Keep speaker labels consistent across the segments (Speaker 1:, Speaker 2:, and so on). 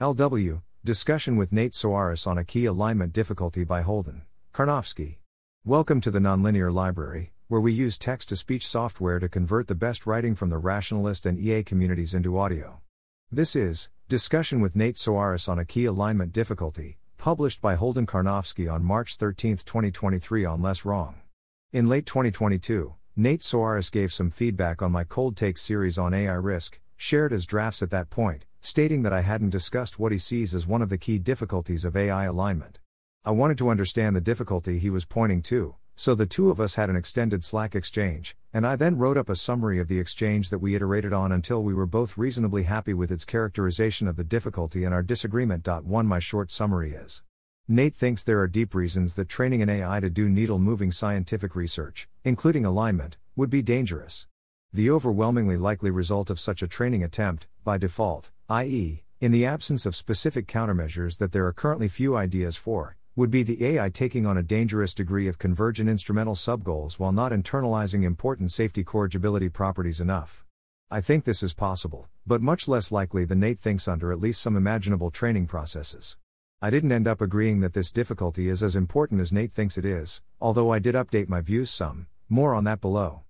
Speaker 1: LW Discussion with Nate Soares on a Key Alignment Difficulty by Holden Karnofsky. Welcome to the Nonlinear Library, where we use text to speech software to convert the best writing from the rationalist and EA communities into audio. This is Discussion with Nate Soares on a Key Alignment Difficulty, published by Holden Karnofsky on March 13, 2023 on LessWrong. In late 2022, Nate Soares gave some feedback on my Cold Takes series on AI risk, shared as drafts at that point, stating that I hadn't discussed what he sees as one of the key difficulties of AI alignment. I wanted to understand the difficulty he was pointing to, so the two of us had an extended Slack exchange, and I then wrote up a summary of the exchange that we iterated on until we were both reasonably happy with its characterization of the difficulty and our disagreement. One My short summary is Nate thinks there are deep reasons that training an AI to do needle moving scientific research, including alignment, would be dangerous. The overwhelmingly likely result of such a training attempt, by default, i.e., in the absence of specific countermeasures that there are currently few ideas for, would be the AI taking on a dangerous degree of convergent instrumental subgoals while not internalizing important safety corrigibility properties enough. I think this is possible, but much less likely than Nate thinks under at least some imaginable training processes. I didn't end up agreeing that this difficulty is as important as Nate thinks it is, although I did update my views some, more on that below.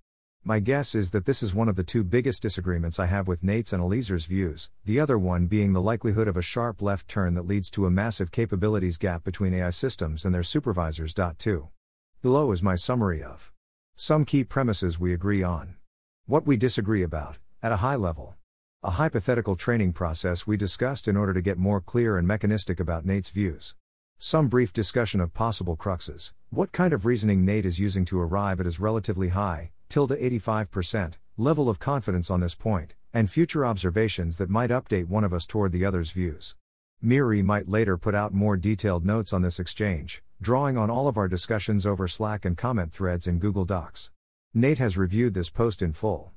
Speaker 1: My guess is that this is one of the two biggest disagreements I have with Nate's and Eliezer's views, the other one being the likelihood of a sharp left turn that leads to a massive capabilities gap between AI systems and their supervisors. 2. Below is my summary of some key premises we agree on. What we disagree about, at a high level a hypothetical training process we discussed in order to get more clear and mechanistic about Nate's views. Some brief discussion of possible cruxes, what kind of reasoning Nate is using to arrive at his relatively high, tilde 85%, level of confidence on this point, and future observations that might update one of us toward the other's views. MIRI might later put out more detailed notes on this exchange, drawing on all of our discussions over Slack and comment threads in Google Docs. Nate has reviewed this post in full.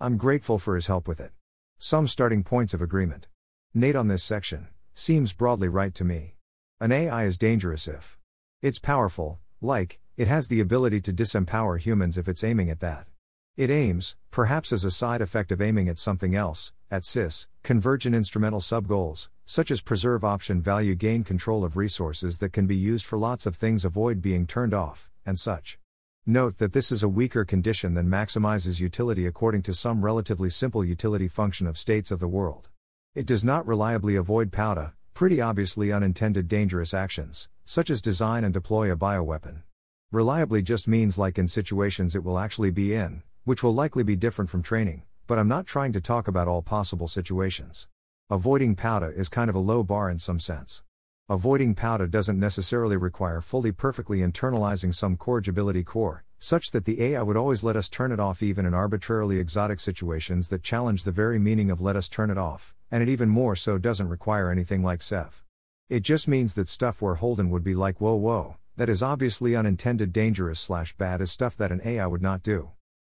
Speaker 1: I'm grateful for his help with it. Some starting points of agreement. Nate on this section seems broadly right to me. An AI is dangerous if it's powerful, like, it has the ability to disempower humans if it's aiming at that. It aims, perhaps as a side effect of aiming at something else, at CIS, convergent instrumental subgoals, such as preserve option value gain control of resources that can be used for lots of things avoid being turned off, and such. Note that this is a weaker condition than maximizes utility according to some relatively simple utility function of states of the world. It does not reliably avoid POUDA, pretty obviously unintended dangerous actions, such as design and deploy a bioweapon. Reliably just means like in situations it will actually be in, which will likely be different from training, but I'm not trying to talk about all possible situations. Avoiding POUDA is kind of a low bar in some sense. Avoiding POUDA doesn't necessarily require fully perfectly internalizing some corrigibility core, such that the AI would always let us turn it off even in arbitrarily exotic situations that challenge the very meaning of let us turn it off, and it even more so doesn't require anything like SEV. It just means that stuff where Holden would be like whoa whoa, that is obviously unintended dangerous slash bad is stuff that an AI would not do.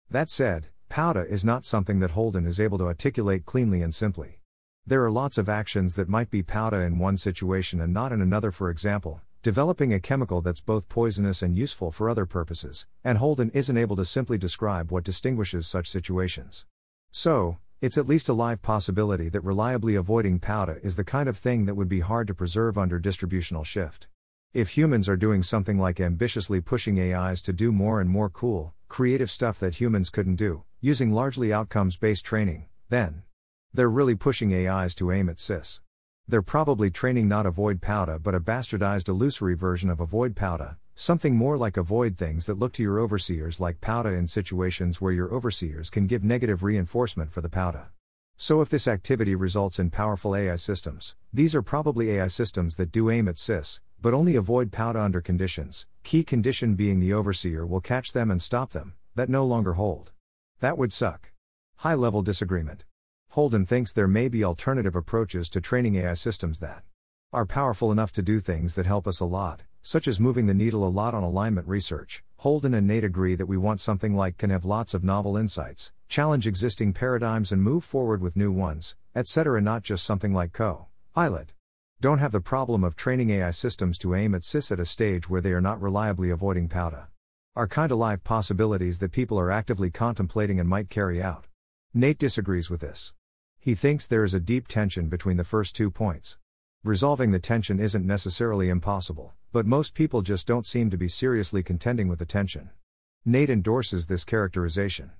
Speaker 1: That said, POUDA is not something that Holden is able to articulate cleanly and simply. There are lots of actions that might be POUDA in one situation and not in another, for example, developing a chemical that's both poisonous and useful for other purposes, and Holden isn't able to simply describe what distinguishes such situations. So, it's at least a live possibility that reliably avoiding POUDA is the kind of thing that would be hard to preserve under distributional shift. If humans are doing something like ambitiously pushing AIs to do more and more cool, creative stuff that humans couldn't do, using largely outcomes based training, then they're really pushing AIs to aim at CIS. They're probably training not avoid POUDA but a bastardized illusory version of avoid POUDA, something more like avoid things that look to your overseers like POUDA in situations where your overseers can give negative reinforcement for the POUDA. So if this activity results in powerful AI systems, these are probably AI systems that do aim at CIS, but only avoid POUDA under conditions, key condition being the overseer will catch them and stop them, that no longer hold. That would suck. High level disagreement. Holden thinks there may be alternative approaches to training AI systems that are powerful enough to do things that help us a lot, such as moving the needle a lot on alignment research. Holden and Nate agree that we want something like can have lots of novel insights, challenge existing paradigms and move forward with new ones, etc. Not just something like Co. Pilot. Don't have the problem of training AI systems to aim at CIS at a stage where they are not reliably avoiding POUDA. Are kind of live possibilities that people are actively contemplating and might carry out. Nate disagrees with this. He thinks there is a deep tension between the first two points. Resolving the tension isn't necessarily impossible, but most people just don't seem to be seriously contending with the tension. Nate endorses this characterization.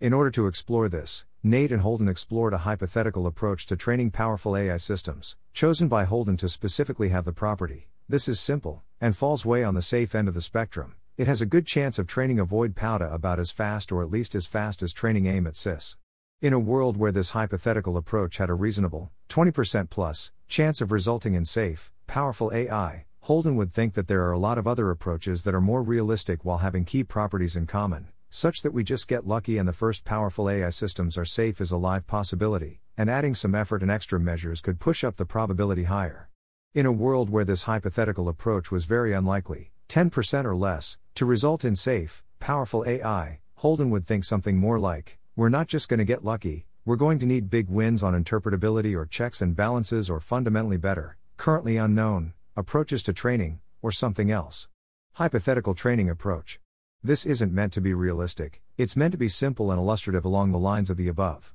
Speaker 1: In order to explore this, Nate and Holden explored a hypothetical approach to training powerful AI systems, chosen by Holden to specifically have the property. This is simple, and falls way on the safe end of the spectrum. It has a good chance of training avoid POUDA about as fast or at least as fast as training AIM at CIS. In a world where this hypothetical approach had a reasonable, 20% plus, chance of resulting in safe, powerful AI, Holden would think that there are a lot of other approaches that are more realistic while having key properties in common, such that we just get lucky and the first powerful AI systems are safe is a live possibility, and adding some effort and extra measures could push up the probability higher. In a world where this hypothetical approach was very unlikely, 10% or less, to result in safe, powerful AI, Holden would think something more like We're not just going to get lucky, we're going to need big wins on interpretability or checks and balances or fundamentally better, currently unknown, approaches to training, or something else. Hypothetical training approach. This isn't meant to be realistic, it's meant to be simple and illustrative along the lines of the above.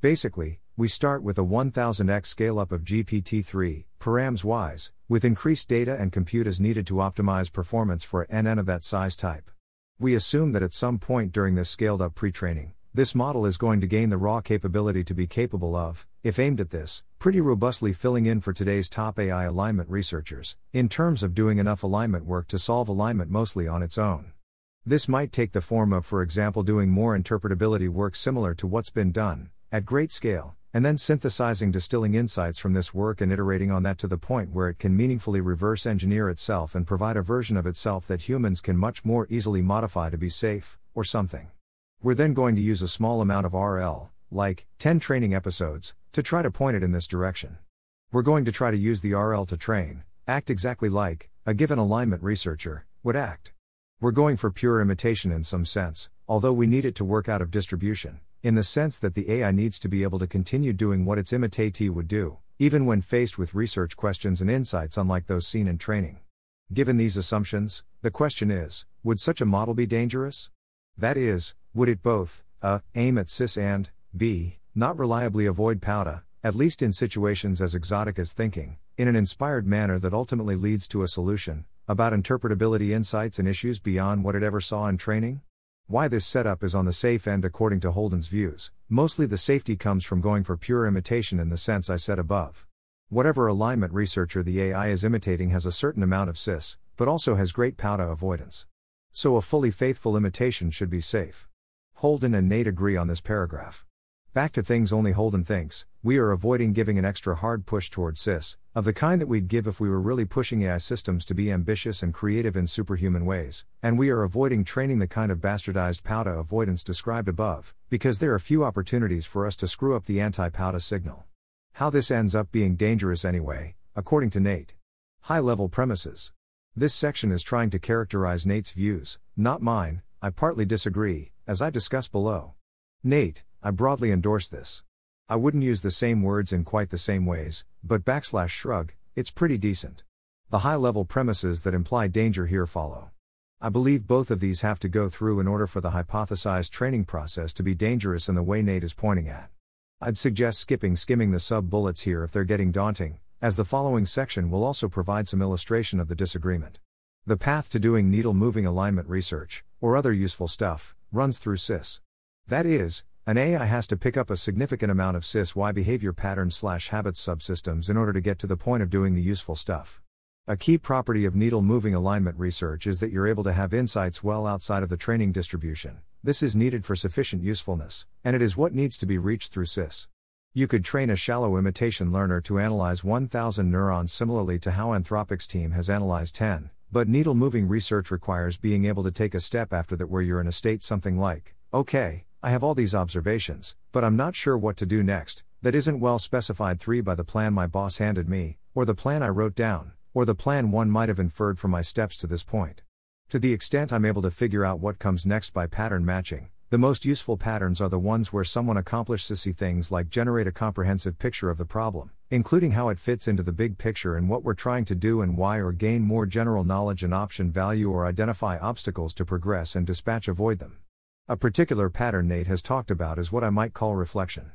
Speaker 1: Basically, we start with a 1000x scale up of GPT 3, params wise, with increased data and compute as needed to optimize performance for a NN of that size type. We assume that at some point during this scaled up pre training, this model is going to gain the raw capability to be capable of, if aimed at this, pretty robustly filling in for today's top AI alignment researchers, in terms of doing enough alignment work to solve alignment mostly on its own. This might take the form of, for example, doing more interpretability work similar to what's been done, at great scale, and then synthesizing distilling insights from this work and iterating on that to the point where it can meaningfully reverse engineer itself and provide a version of itself that humans can much more easily modify to be safe, or something. We're then going to use a small amount of RL, like 10 training episodes, to try to point it in this direction. We're going to try to use the RL to train, act exactly like a given alignment researcher would act. We're going for pure imitation in some sense, although we need it to work out of distribution, in the sense that the AI needs to be able to continue doing what its imitatee would do, even when faced with research questions and insights unlike those seen in training. Given these assumptions, the question is would such a model be dangerous? That is, would it both, a, aim at cis and, b, not reliably avoid POUDA, at least in situations as exotic as thinking, in an inspired manner that ultimately leads to a solution, about interpretability insights and issues beyond what it ever saw in training? Why this setup is on the safe end according to Holden's views, mostly the safety comes from going for pure imitation in the sense I said above. Whatever alignment researcher the AI is imitating has a certain amount of cis, but also has great POUDA avoidance. So a fully faithful imitation should be safe. Holden and Nate agree on this paragraph. Back to things only Holden thinks, we are avoiding giving an extra hard push toward cis, of the kind that we'd give if we were really pushing AI systems to be ambitious and creative in superhuman ways, and we are avoiding training the kind of bastardized POUDA avoidance described above, because there are few opportunities for us to screw up the anti POUDA signal. How this ends up being dangerous anyway, according to Nate. High level premises. This section is trying to characterize Nate's views, not mine, I partly disagree, as I discuss below. Nate, I broadly endorse this. I wouldn't use the same words in quite the same ways, but backslash shrug, it's pretty decent. The high level premises that imply danger here follow. I believe both of these have to go through in order for the hypothesized training process to be dangerous in the way Nate is pointing at. I'd suggest skipping skimming the sub bullets here if they're getting daunting, as the following section will also provide some illustration of the disagreement. The path to doing needle moving alignment research, or other useful stuff, runs through CIS. That is, an AI has to pick up a significant amount of CIS-Y behavior patterns slash habits subsystems in order to get to the point of doing the useful stuff. A key property of needle moving alignment research is that you're able to have insights well outside of the training distribution. This is needed for sufficient usefulness, and it is what needs to be reached through CIS. You could train a shallow imitation learner to analyze 1000 neurons similarly to how Anthropic's team has analyzed 10, but needle moving research requires being able to take a step after that where you're in a state something like, okay, I have all these observations, but I'm not sure what to do next. That isn't well specified 3 by the plan my boss handed me, or the plan I wrote down, or the plan one might have inferred from my steps to this point. To the extent I'm able to figure out what comes next by pattern matching, the most useful patterns are the ones where someone accomplishes sissy things like generate a comprehensive picture of the problem, including how it fits into the big picture and what we're trying to do and why, or gain more general knowledge and option value, or identify obstacles to progress and dispatch avoid them. A particular pattern Nate has talked about is what I might call reflection.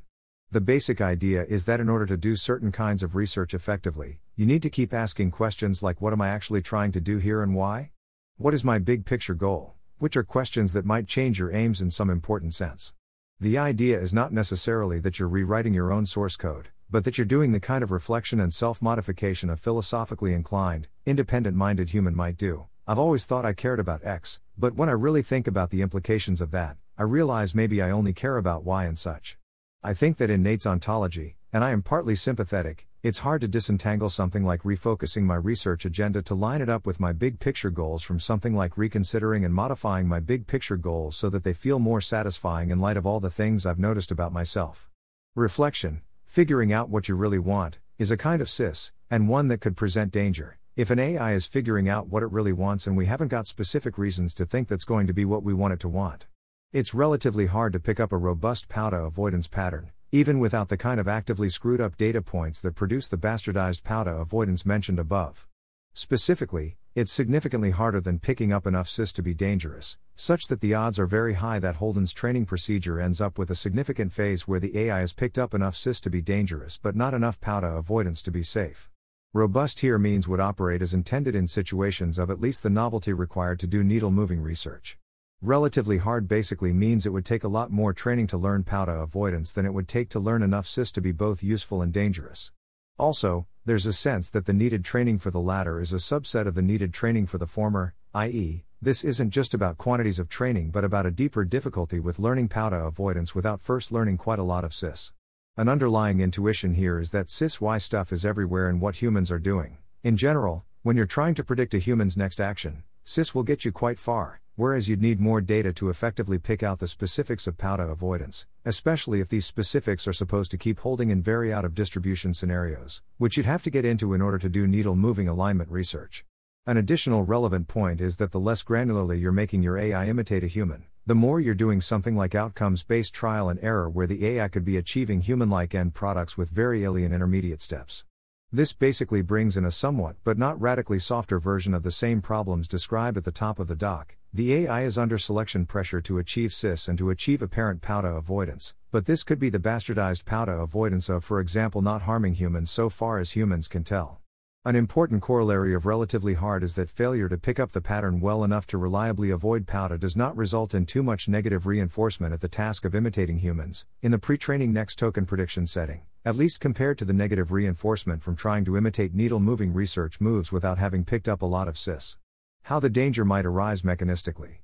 Speaker 1: The basic idea is that in order to do certain kinds of research effectively, you need to keep asking questions like what am I actually trying to do here and why? What is my big picture goal? Which are questions that might change your aims in some important sense. The idea is not necessarily that you're rewriting your own source code, but that you're doing the kind of reflection and self modification a philosophically inclined, independent minded human might do. I've always thought I cared about X, but when I really think about the implications of that, I realize maybe I only care about why and such. I think that in Nate's ontology, and I am partly sympathetic, it's hard to disentangle something like refocusing my research agenda to line it up with my big picture goals from something like reconsidering and modifying my big picture goals so that they feel more satisfying in light of all the things I've noticed about myself. Reflection, figuring out what you really want, is a kind of cis, and one that could present danger. If an AI is figuring out what it really wants and we haven't got specific reasons to think that's going to be what we want it to want, it's relatively hard to pick up a robust POUDA avoidance pattern even without the kind of actively screwed up data points that produce the bastardized POUDA avoidance mentioned above. Specifically, it's significantly harder than picking up enough cis to be dangerous, such that the odds are very high that Holden's training procedure ends up with a significant phase where the AI has picked up enough cis to be dangerous but not enough POUDA avoidance to be safe. Robust here means would operate as intended in situations of at least the novelty required to do needle moving research. Relatively hard basically means it would take a lot more training to learn POUDA avoidance than it would take to learn enough cis to be both useful and dangerous. Also, there's a sense that the needed training for the latter is a subset of the needed training for the former, i.e., this isn't just about quantities of training but about a deeper difficulty with learning POUDA avoidance without first learning quite a lot of cis. An underlying intuition here is that cis Y stuff is everywhere in what humans are doing. In general, when you're trying to predict a human's next action, cis will get you quite far, whereas you'd need more data to effectively pick out the specifics of POUDA avoidance, especially if these specifics are supposed to keep holding in very out of distribution scenarios, which you'd have to get into in order to do needle moving alignment research. An additional relevant point is that the less granularly you're making your AI imitate a human, the more you're doing something like outcomes based trial and error where the AI could be achieving human like end products with very alien intermediate steps. This basically brings in a somewhat but not radically softer version of the same problems described at the top of the doc, the AI is under selection pressure to achieve cis and to achieve apparent POUDA avoidance, but this could be the bastardized POUDA avoidance of, for example, not harming humans so far as humans can tell. An important corollary of relatively hard is that failure to pick up the pattern well enough to reliably avoid POUDA does not result in too much negative reinforcement at the task of imitating humans, in the pre training next token prediction setting, at least compared to the negative reinforcement from trying to imitate needle moving research moves without having picked up a lot of cis. How the danger might arise mechanistically.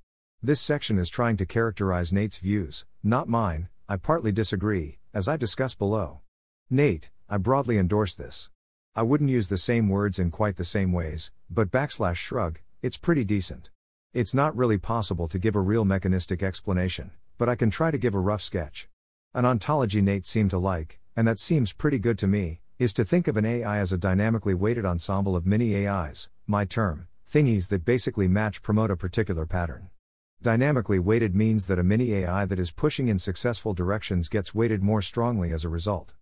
Speaker 1: This section is trying to characterize Nate's views, not mine, I partly disagree, as I discuss below. Nate, I broadly endorse this. I wouldn't use the same words in quite the same ways, but backslash shrug, it's pretty decent. It's not really possible to give a real mechanistic explanation, but I can try to give a rough sketch. An ontology Nate seemed to like, and that seems pretty good to me, is to think of an AI as a dynamically weighted ensemble of mini AIs, my term, thingies that basically match promote a particular pattern. Dynamically weighted means that a mini AI that is pushing in successful directions gets weighted more strongly as a result.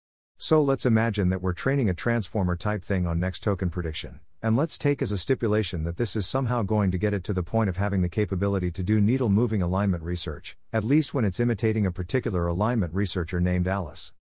Speaker 1: So let's imagine that we're training a transformer type thing on next token prediction, and let's take as a stipulation that this is somehow going to get it to the point of having the capability to do needle moving alignment research, at least when it's imitating a particular alignment researcher named Alice.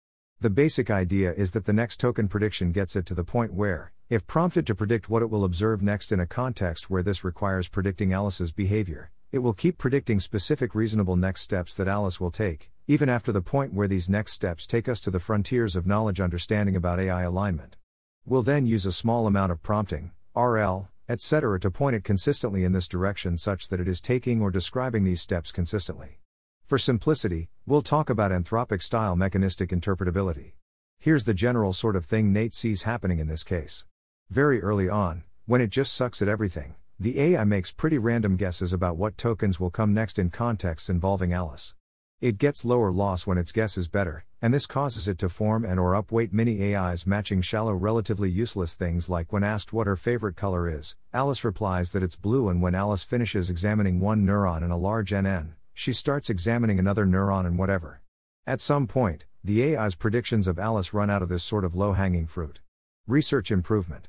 Speaker 1: The basic idea is that the next token prediction gets it to the point where, if prompted to predict what it will observe next in a context where this requires predicting Alice's behavior, it will keep predicting specific reasonable next steps that Alice will take, even after the point where these next steps take us to the frontiers of knowledge understanding about AI alignment. We'll then use a small amount of prompting, RL, etc., to point it consistently in this direction such that it is taking or describing these steps consistently. For simplicity, we'll talk about Anthropic style mechanistic interpretability. Here's the general sort of thing Nate sees happening in this case. Very early on, when it just sucks at everything, the AI makes pretty random guesses about what tokens will come next in contexts involving Alice. It gets lower loss when its guess is better, and this causes it to form and or upweight many AIs matching shallow relatively useless things like when asked what her favorite color is, Alice replies that it's blue and when Alice finishes examining one neuron in a large NN, she starts examining another neuron and whatever. At some point, the AI's predictions of Alice run out of this sort of low-hanging fruit. Research improvement.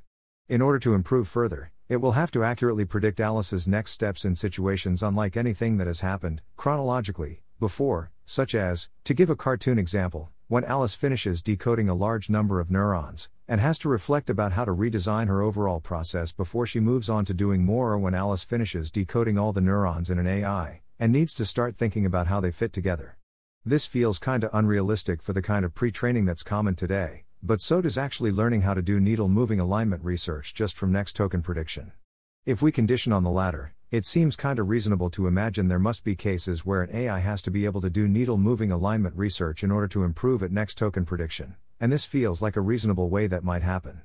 Speaker 1: In order to improve further, it will have to accurately predict Alice's next steps in situations unlike anything that has happened, chronologically, before, such as, to give a cartoon example, when Alice finishes decoding a large number of neurons, and has to reflect about how to redesign her overall process before she moves on to doing more or when Alice finishes decoding all the neurons in an AI, and needs to start thinking about how they fit together. This feels kinda unrealistic for the kind of pre training that's common today, but so does actually learning how to do needle moving alignment research just from next token prediction. If we condition on the latter, it seems kinda reasonable to imagine there must be cases where an AI has to be able to do needle moving alignment research in order to improve at next token prediction, and this feels like a reasonable way that might happen.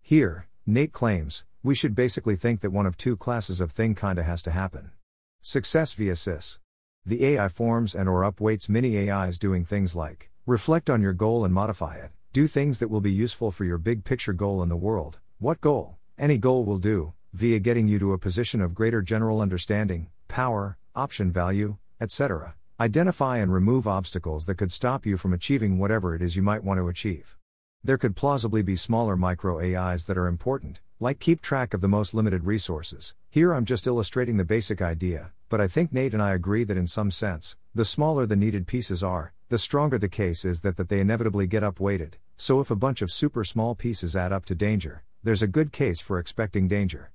Speaker 1: Here, Nate claims, we should basically think that one of two classes of thing kinda has to happen. Success via CIS. The AI forms and or upweights mini AIs doing things like reflect on your goal and modify it, do things that will be useful for your big picture goal in the world. What goal? Any goal will do, via getting you to a position of greater general understanding, power, option value, etc. Identify and remove obstacles that could stop you from achieving whatever it is you might want to achieve. There could plausibly be smaller micro AIs that are important, like keep track of the most limited resources. Here I'm just illustrating the basic idea, but I think Nate and I agree that in some sense, the smaller the needed pieces are, the stronger the case is that, that they inevitably get upweighted. So if a bunch of super small pieces add up to danger, there's a good case for expecting danger.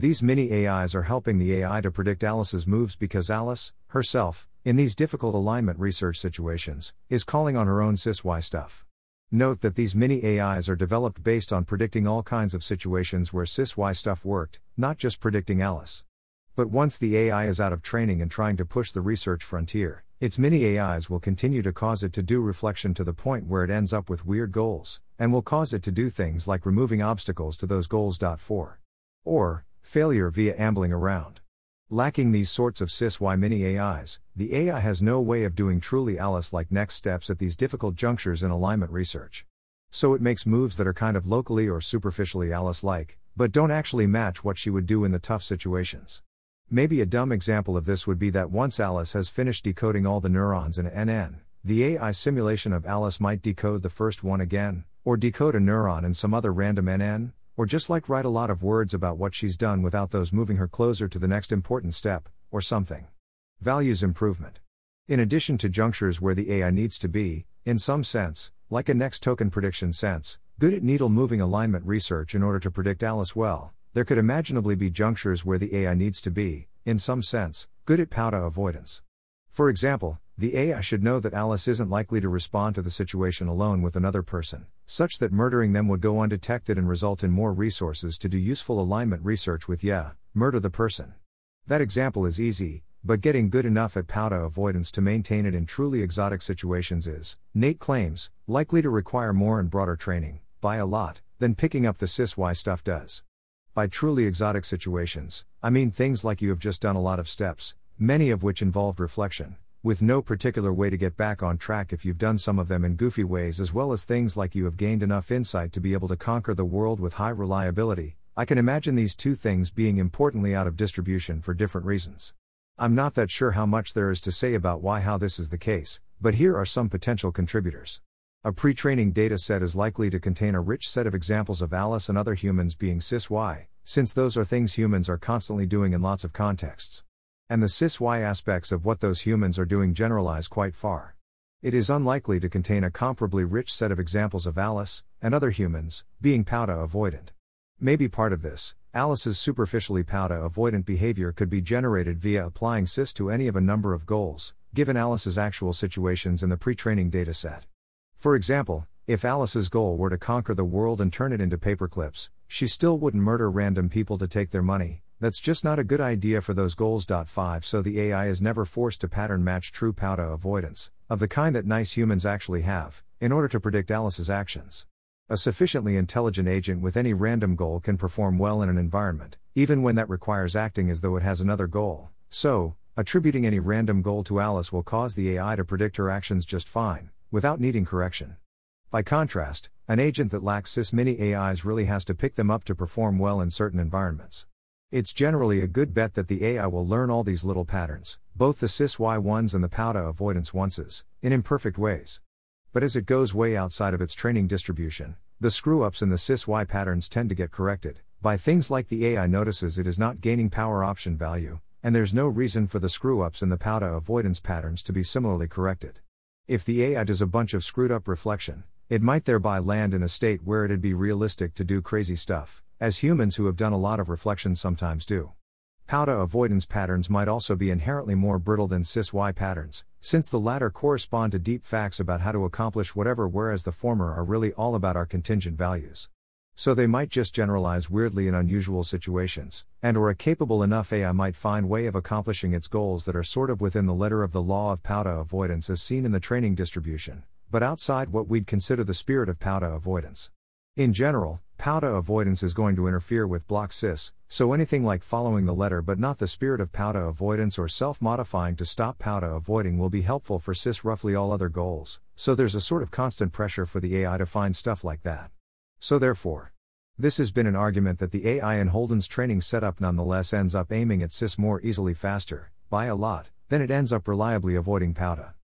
Speaker 1: These mini AIs are helping the AI to predict Alice's moves because Alice, herself, in these difficult alignment research situations, is calling on her own SysY stuff. Note that these mini AIs are developed based on predicting all kinds of situations where SysY stuff worked, not just predicting Alice. But once the AI is out of training and trying to push the research frontier, its mini AIs will continue to cause it to do reflection to the point where it ends up with weird goals, and will cause it to do things like removing obstacles to those goals. 4. Or, failure via ambling around. Lacking these sorts of SysY mini AIs, the AI has no way of doing truly Alice like next steps at these difficult junctures in alignment research. So it makes moves that are kind of locally or superficially Alice like, but don't actually match what she would do in the tough situations. Maybe a dumb example of this would be that once Alice has finished decoding all the neurons in NN, the AI simulation of Alice might decode the first one again, or decode a neuron in some other random NN, or just like write a lot of words about what she's done without those moving her closer to the next important step, or something. Values improvement. In addition to junctures where the AI needs to be, in some sense, like a next token prediction sense, good at needle moving alignment research in order to predict Alice well, there could imaginably be junctures where the AI needs to be, in some sense, good at POUDA avoidance. For example, the AI should know that Alice isn't likely to respond to the situation alone with another person, such that murdering them would go undetected and result in more resources to do useful alignment research with yeah, murder the person. That example is easy, but getting good enough at POUDA avoidance to maintain it in truly exotic situations is, Nate claims, likely to require more and broader training, by a lot, than picking up the SysY stuff does. By truly exotic situations, I mean things like you have just done a lot of steps, many of which involved reflection, with no particular way to get back on track if you've done some of them in goofy ways, as well as things like you have gained enough insight to be able to conquer the world with high reliability. I can imagine these two things being importantly out of distribution for different reasons. I'm not that sure how much there is to say about why how this is the case, but here are some potential contributors. A pre training data set is likely to contain a rich set of examples of Alice and other humans being cis Y, since those are things humans are constantly doing in lots of contexts and the cis-Y aspects of what those humans are doing generalize quite far. It is unlikely to contain a comparably rich set of examples of Alice, and other humans, being POUDA avoidant. Maybe part of this, Alice's superficially POUDA avoidant behavior could be generated via applying cis to any of a number of goals, given Alice's actual situations in the pre training dataset. For example, if Alice's goal were to conquer the world and turn it into paperclips, she still wouldn't murder random people to take their money, that's just not a good idea for those goals. 5 So the AI is never forced to pattern match true POUDA avoidance, of the kind that nice humans actually have, in order to predict Alice's actions. A sufficiently intelligent agent with any random goal can perform well in an environment, even when that requires acting as though it has another goal. So, attributing any random goal to Alice will cause the AI to predict her actions just fine, without needing correction. By contrast, an agent that lacks CIS mini AIs really has to pick them up to perform well in certain environments. It's generally a good bet that the AI will learn all these little patterns, both the SysY ones and the POUDA avoidance onces, in imperfect ways. But as it goes way outside of its training distribution, the screw ups in the SysY patterns tend to get corrected, by things like the AI notices it is not gaining power option value, and there's no reason for the screw ups in the POUDA avoidance patterns to be similarly corrected. If the AI does a bunch of screwed up reflection, it might thereby land in a state where it'd be realistic to do crazy stuff, as humans who have done a lot of reflection sometimes do. POUDA avoidance patterns might also be inherently more brittle than cis Y patterns, since the latter correspond to deep facts about how to accomplish whatever, whereas the former are really all about our contingent values. So they might just generalize weirdly in unusual situations, and or a capable enough AI might find way of accomplishing its goals that are sort of within the letter of the law of POUDA avoidance as seen in the training distribution, but outside what we'd consider the spirit of POUDA avoidance. In general, POUDA avoidance is going to interfere with block CIS, so anything like following the letter but not the spirit of POUDA avoidance or self modifying to stop POUDA avoiding will be helpful for CIS roughly all other goals, so there's a sort of constant pressure for the AI to find stuff like that. So therefore, this has been an argument that the AI in Holden's training setup nonetheless ends up aiming at CIS more easily faster, by a lot, than it ends up reliably avoiding POUDA.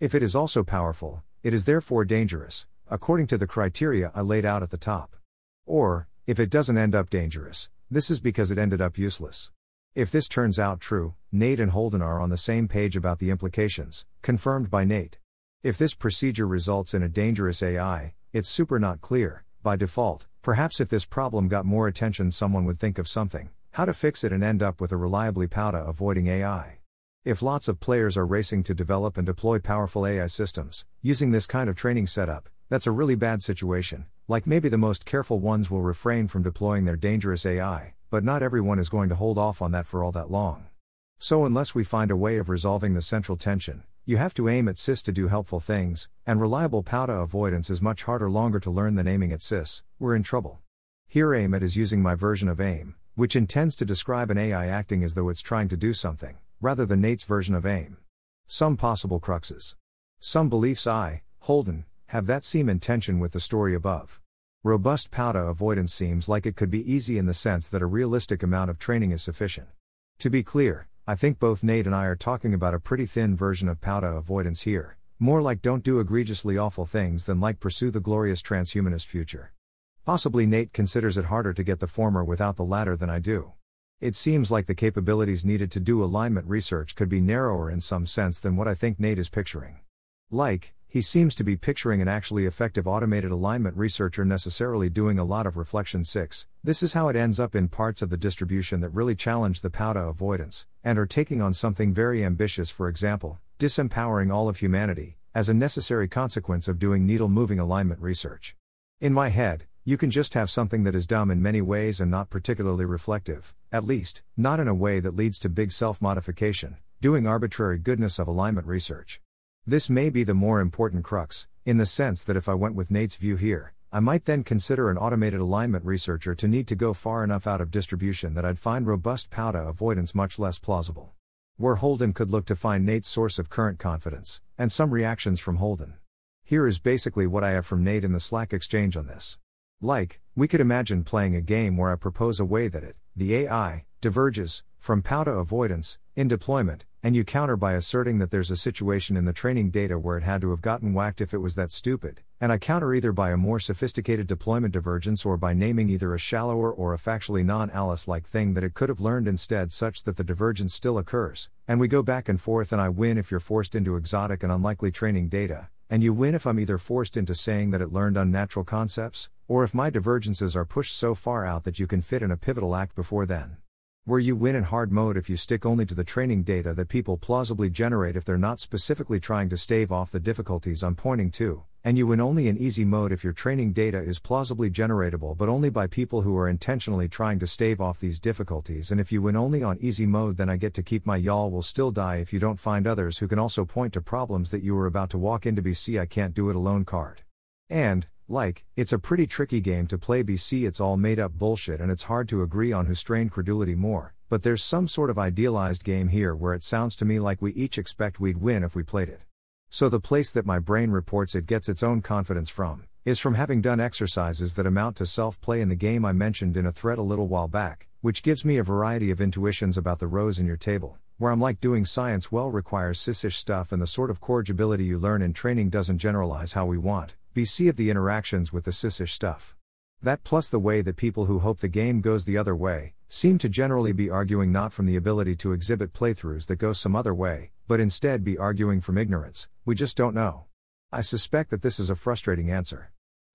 Speaker 1: If it is also powerful, it is therefore dangerous, according to the criteria I laid out at the top. Or, if it doesn't end up dangerous, this is because it ended up useless. If this turns out true, Nate and Holden are on the same page about the implications, confirmed by Nate. If this procedure results in a dangerous AI, it's super not clear, by default. Perhaps if this problem got more attention, someone would think of something, how to fix it and end up with a reliably POUDA avoiding AI. If lots of players are racing to develop and deploy powerful AI systems, using this kind of training setup, that's a really bad situation, like maybe the most careful ones will refrain from deploying their dangerous AI, but not everyone is going to hold off on that for all that long. So, unless we find a way of resolving the central tension, you have to aim at CIS to do helpful things, and reliable POUDA avoidance is much harder longer to learn than aiming at CIS, we're in trouble. Here aim at is using my version of aim, which intends to describe an AI acting as though it's trying to do something, rather than Nate's version of aim. Some possible cruxes. Some beliefs I, Holden, have that seem in tension with the story above. Robust POUDA avoidance seems like it could be easy in the sense that a realistic amount of training is sufficient. To be clear, I think both Nate and I are talking about a pretty thin version of POUDA avoidance here, more like don't do egregiously awful things than like pursue the glorious transhumanist future. Possibly Nate considers it harder to get the former without the latter than I do. It seems like the capabilities needed to do alignment research could be narrower in some sense than what I think Nate is picturing. Like, he seems to be picturing an actually effective automated alignment researcher necessarily doing a lot of reflection 6. This is how it ends up in parts of the distribution that really challenge the POUDA avoidance, and are taking on something very ambitious, for example, disempowering all of humanity, as a necessary consequence of doing needle moving alignment research. In my head, you can just have something that is dumb in many ways and not particularly reflective, at least, not in a way that leads to big self modification, doing arbitrary goodness of alignment research. This may be the more important crux, in the sense that if I went with Nate's view here, I might then consider an automated alignment researcher to need to go far enough out of distribution that I'd find robust POUDA avoidance much less plausible. Where Holden could look to find Nate's source of current confidence, and some reactions from Holden. Here is basically what I have from Nate in the Slack exchange on this. Like, we could imagine playing a game where I propose a way that it, the AI, diverges from POUDA avoidance in deployment, and you counter by asserting that there's a situation in the training data where it had to have gotten whacked if it was that stupid, and I counter either by a more sophisticated deployment divergence or by naming either a shallower or a factually non Alice like thing that it could have learned instead such that the divergence still occurs, and we go back and forth and I win if you're forced into exotic and unlikely training data, and you win if I'm either forced into saying that it learned unnatural concepts, or if my divergences are pushed so far out that you can fit in a pivotal act before then where you win in hard mode if you stick only to the training data that people plausibly generate if they're not specifically trying to stave off the difficulties I'm pointing to, and you win only in easy mode if your training data is plausibly generatable but only by people who are intentionally trying to stave off these difficulties, and if you win only on easy mode, then I get to keep my y'all will still die if you don't find others who can also point to problems that you are about to walk into BC I can't do it alone card. And, like, it's a pretty tricky game to play BC, it's all made up bullshit and it's hard to agree on who strained credulity more, but there's some sort of idealized game here where it sounds to me like we each expect we'd win if we played it. So the place that my brain reports it gets its own confidence from, is from having done exercises that amount to self play in the game I mentioned in a thread a little while back, which gives me a variety of intuitions about the rows in your table, where I'm like doing science well requires sysish stuff and the sort of corrigibility you learn in training doesn't generalize how we want, BC of the interactions with the sysish stuff. That plus the way that people who hope the game goes the other way, seem to generally be arguing not from the ability to exhibit playthroughs that go some other way, but instead be arguing from ignorance, we just don't know. I suspect that this is a frustrating answer.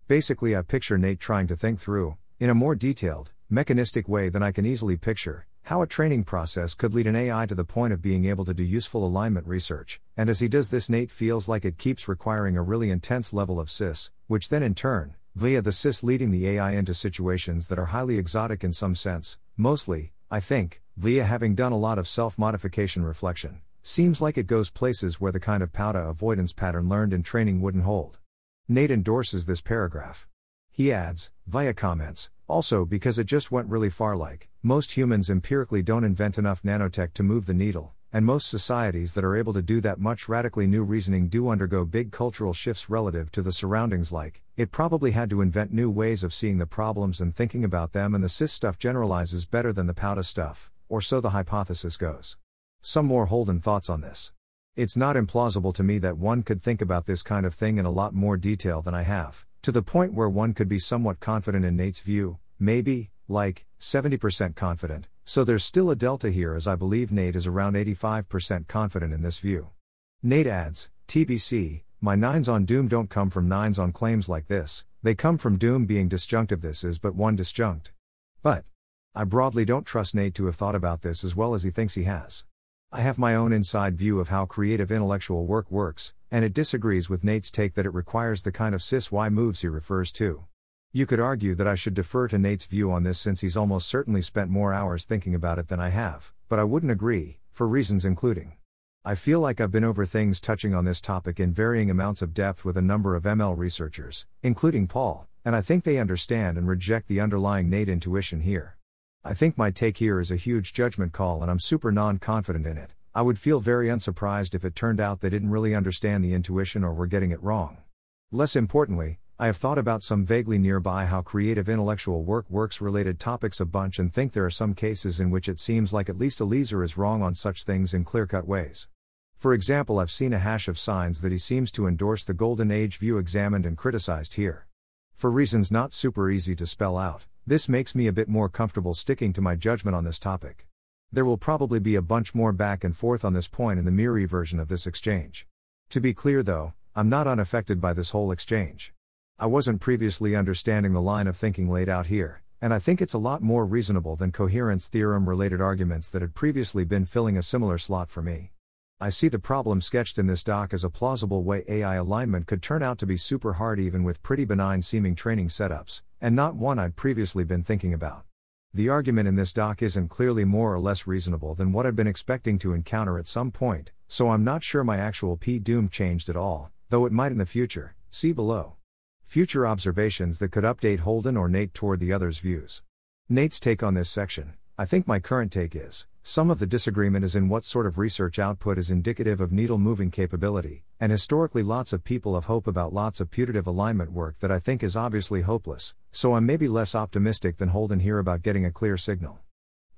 Speaker 1: Basically, I picture Nate trying to think through, in a more detailed, mechanistic way than I can easily picture, how a training process could lead an AI to the point of being able to do useful alignment research, and as he does this, Nate feels like it keeps requiring a really intense level of CIS, which then in turn, via the CIS leading the AI into situations that are highly exotic in some sense, mostly, I think, via having done a lot of self modification reflection. Seems like it goes places where the kind of POUDA avoidance pattern learned in training wouldn't hold. Nate endorses this paragraph. He adds, via comments, also because it just went really far like, most humans empirically don't invent enough nanotech to move the needle, and most societies that are able to do that much radically new reasoning do undergo big cultural shifts relative to the surroundings like, it probably had to invent new ways of seeing the problems and thinking about them and the cis stuff generalizes better than the POUDA stuff, or so the hypothesis goes. Some more Holden thoughts on this. It's not implausible to me that one could think about this kind of thing in a lot more detail than I have, to the point where one could be somewhat confident in Nate's view, maybe, like, 70% confident, so there's still a delta here as I believe Nate is around 85% confident in this view. Nate adds, TBC, my nines on Doom don't come from nines on claims like this, they come from Doom being disjunctive. This is but one disjunct. But, I broadly don't trust Nate to have thought about this as well as he thinks he has. I have my own inside view of how creative intellectual work works, and it disagrees with Nate's take that it requires the kind of cis Y moves he refers to. You could argue that I should defer to Nate's view on this since he's almost certainly spent more hours thinking about it than I have, but I wouldn't agree, for reasons including. I feel like I've been over things touching on this topic in varying amounts of depth with a number of ML researchers, including Paul, and I think they understand and reject the underlying Nate intuition here. I think my take here is a huge judgment call and I'm super non confident in it. I would feel very unsurprised if it turned out they didn't really understand the intuition or were getting it wrong. Less importantly, I have thought about some vaguely nearby how creative intellectual work works related topics a bunch and think there are some cases in which it seems like at least Eliezer is wrong on such things in clear cut ways. For example, I've seen a hash of signs that he seems to endorse the Golden Age view examined and criticized here. For reasons not super easy to spell out, this makes me a bit more comfortable sticking to my judgment on this topic. There will probably be a bunch more back and forth on this point in the MIRI version of this exchange. To be clear though, I'm not unaffected by this whole exchange. I wasn't previously understanding the line of thinking laid out here, and I think it's a lot more reasonable than coherence theorem related arguments that had previously been filling a similar slot for me. I see the problem sketched in this doc as a plausible way AI alignment could turn out to be super hard even with pretty benign seeming training setups, and not one I'd previously been thinking about. The argument in this doc isn't clearly more or less reasonable than what I'd been expecting to encounter at some point, so I'm not sure my actual P doom changed at all, though it might in the future. See below. Future observations that could update Holden or Nate toward the other's views. Nate's take on this section. I think my current take is some of the disagreement is in what sort of research output is indicative of needle moving capability, and historically lots of people have hope about lots of putative alignment work that I think is obviously hopeless, so I'm maybe less optimistic than Holden here about getting a clear signal.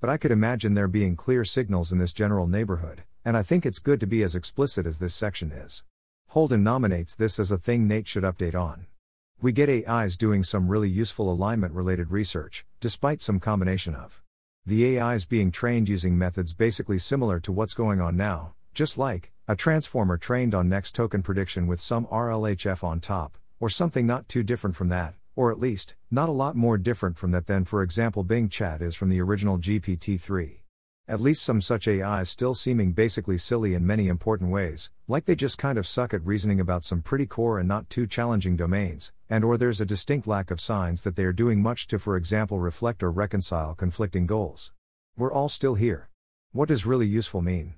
Speaker 1: But I could imagine there being clear signals in this general neighborhood, and I think it's good to be as explicit as this section is. Holden nominates this as a thing Nate should update on. We get AIs doing some really useful alignment related research, despite some combination of the AI is being trained using methods basically similar to what's going on now, just like a transformer trained on next token prediction with some RLHF on top, or something not too different from that, or at least, not a lot more different from that than, for example, Bing Chat is from the original GPT 3. At least some such AIs still seeming basically silly in many important ways, like they just kind of suck at reasoning about some pretty core and not too challenging domains, and or there's a distinct lack of signs that they are doing much to for example reflect or reconcile conflicting goals. We're all still here. What does really useful mean?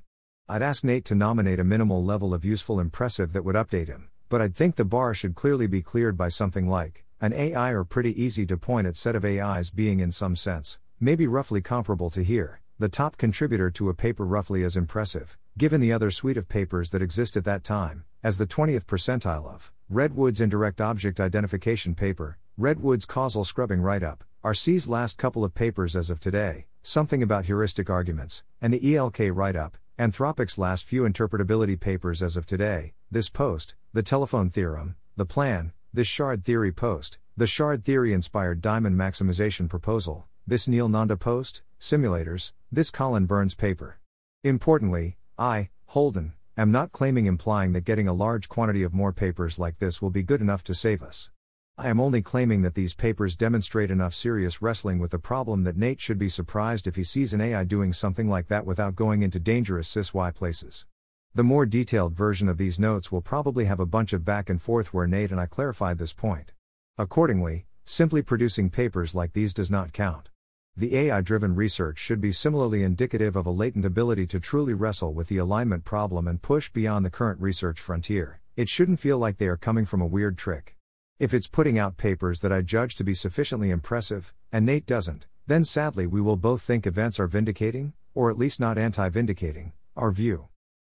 Speaker 1: I'd ask Nate to nominate a minimal level of useful impressive that would update him, but I'd think the bar should clearly be cleared by something like an AI or pretty easy to point at set of AIs being in some sense, maybe roughly comparable to here the top contributor to a paper roughly as impressive, given the other suite of papers that exist at that time, as the 20th percentile of Redwood's indirect object identification paper, Redwood's causal scrubbing write up, RC's last couple of papers as of today, something about heuristic arguments, and the ELK write up, Anthropic's last few interpretability papers as of today, this post, the telephone theorem, the plan, this shard theory post, the shard theory inspired diamond maximization proposal, this Neel Nanda post, simulators, this Collin Burns paper. Importantly, I, Holden, am not claiming implying that getting a large quantity of more papers like this will be good enough to save us. I am only claiming that these papers demonstrate enough serious wrestling with the problem that Nate should be surprised if he sees an AI doing something like that without going into dangerous cis-Y places. The more detailed version of these notes will probably have a bunch of back and forth where Nate and I clarified this point. Accordingly, simply producing papers like these does not count. The AI driven research should be similarly indicative of a latent ability to truly wrestle with the alignment problem and push beyond the current research frontier. It shouldn't feel like they are coming from a weird trick. If it's putting out papers that I judge to be sufficiently impressive, and Nate doesn't, then sadly we will both think events are vindicating, or at least not anti vindicating, our view.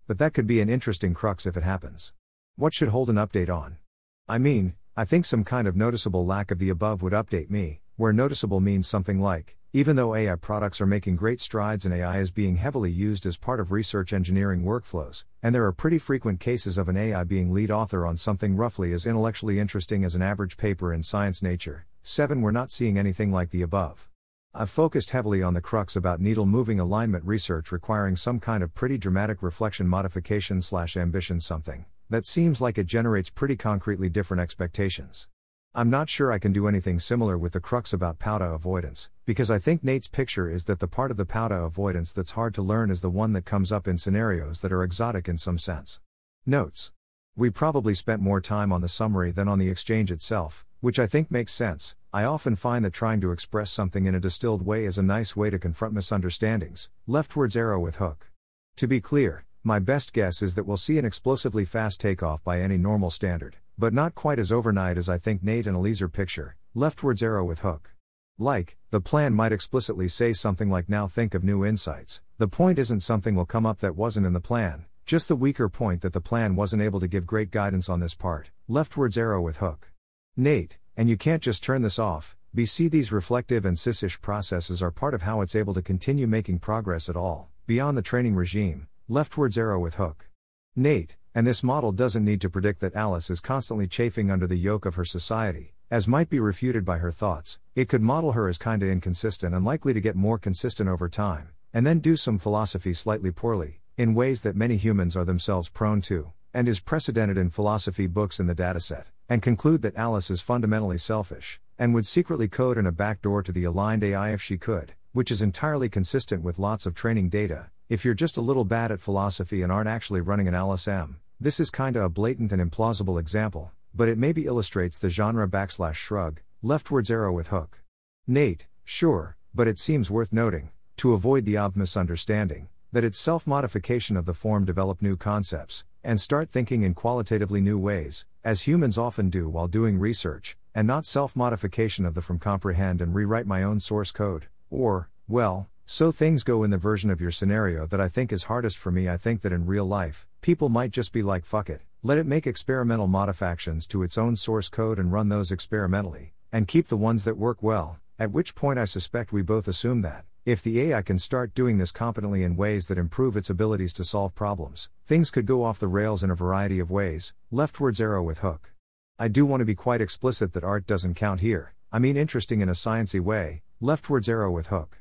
Speaker 1: But that could be an interesting crux if it happens. What should Holden update on? I mean, I think some kind of noticeable lack of the above would update me, where noticeable means something like, even though AI products are making great strides and AI is being heavily used as part of research engineering workflows, and there are pretty frequent cases of an AI being lead author on something roughly as intellectually interesting as an average paper in Science Nature, 7 we're not seeing anything like the above. I've focused heavily on the crux about needle moving alignment research requiring some kind of pretty dramatic reflection modification slash ambition something that seems like it generates pretty concretely different expectations. I'm not sure I can do anything similar with the crux about POUDA avoidance, because I think Nate's picture is that the part of the POUDA avoidance that's hard to learn is the one that comes up in scenarios that are exotic in some sense. Notes. We probably spent more time on the summary than on the exchange itself, which I think makes sense. I often find that trying to express something in a distilled way is a nice way to confront misunderstandings. Leftwards arrow with hook. To be clear, my best guess is that we'll see an explosively fast takeoff by any normal standard but not quite as overnight as I think Nate and Eliezer picture, leftwards arrow with hook. Like, the plan might explicitly say something like now think of new insights. The point isn't something will come up that wasn't in the plan, just the weaker point that the plan wasn't able to give great guidance on this part. Leftwards arrow with hook. Nate, and you can't just turn this off. BC these reflective and cis-ish processes are part of how it's able to continue making progress at all, beyond the training regime. Leftwards arrow with hook. Nate, and this model doesn't need to predict that Alice is constantly chafing under the yoke of her society, as might be refuted by her thoughts. It could model her as kinda inconsistent and likely to get more consistent over time, and then do some philosophy slightly poorly, in ways that many humans are themselves prone to, and is precedented in philosophy books in the dataset, and conclude that Alice is fundamentally selfish, and would secretly code in a backdoor to the aligned AI if she could, which is entirely consistent with lots of training data, if you're just a little bad at philosophy and aren't actually running an LSM, this is kinda a blatant and implausible example, but it maybe illustrates the genre backslash shrug, leftwards arrow with hook. Nate, sure, but it seems worth noting, to avoid the ob misunderstanding, that it's self modification of the form develop new concepts, and start thinking in qualitatively new ways, as humans often do while doing research, and not self modification of the from comprehend and rewrite my own source code, or, well, so things go in the version of your scenario that I think is hardest for me. I think that in real life, people might just be like, fuck it, let it make experimental modifications to its own source code and run those experimentally, and keep the ones that work well. At which point, I suspect we both assume that, if the AI can start doing this competently in ways that improve its abilities to solve problems, things could go off the rails in a variety of ways. Leftwards arrow with hook. I do want to be quite explicit that art doesn't count here. I mean interesting in a sciency way. Leftwards arrow with hook.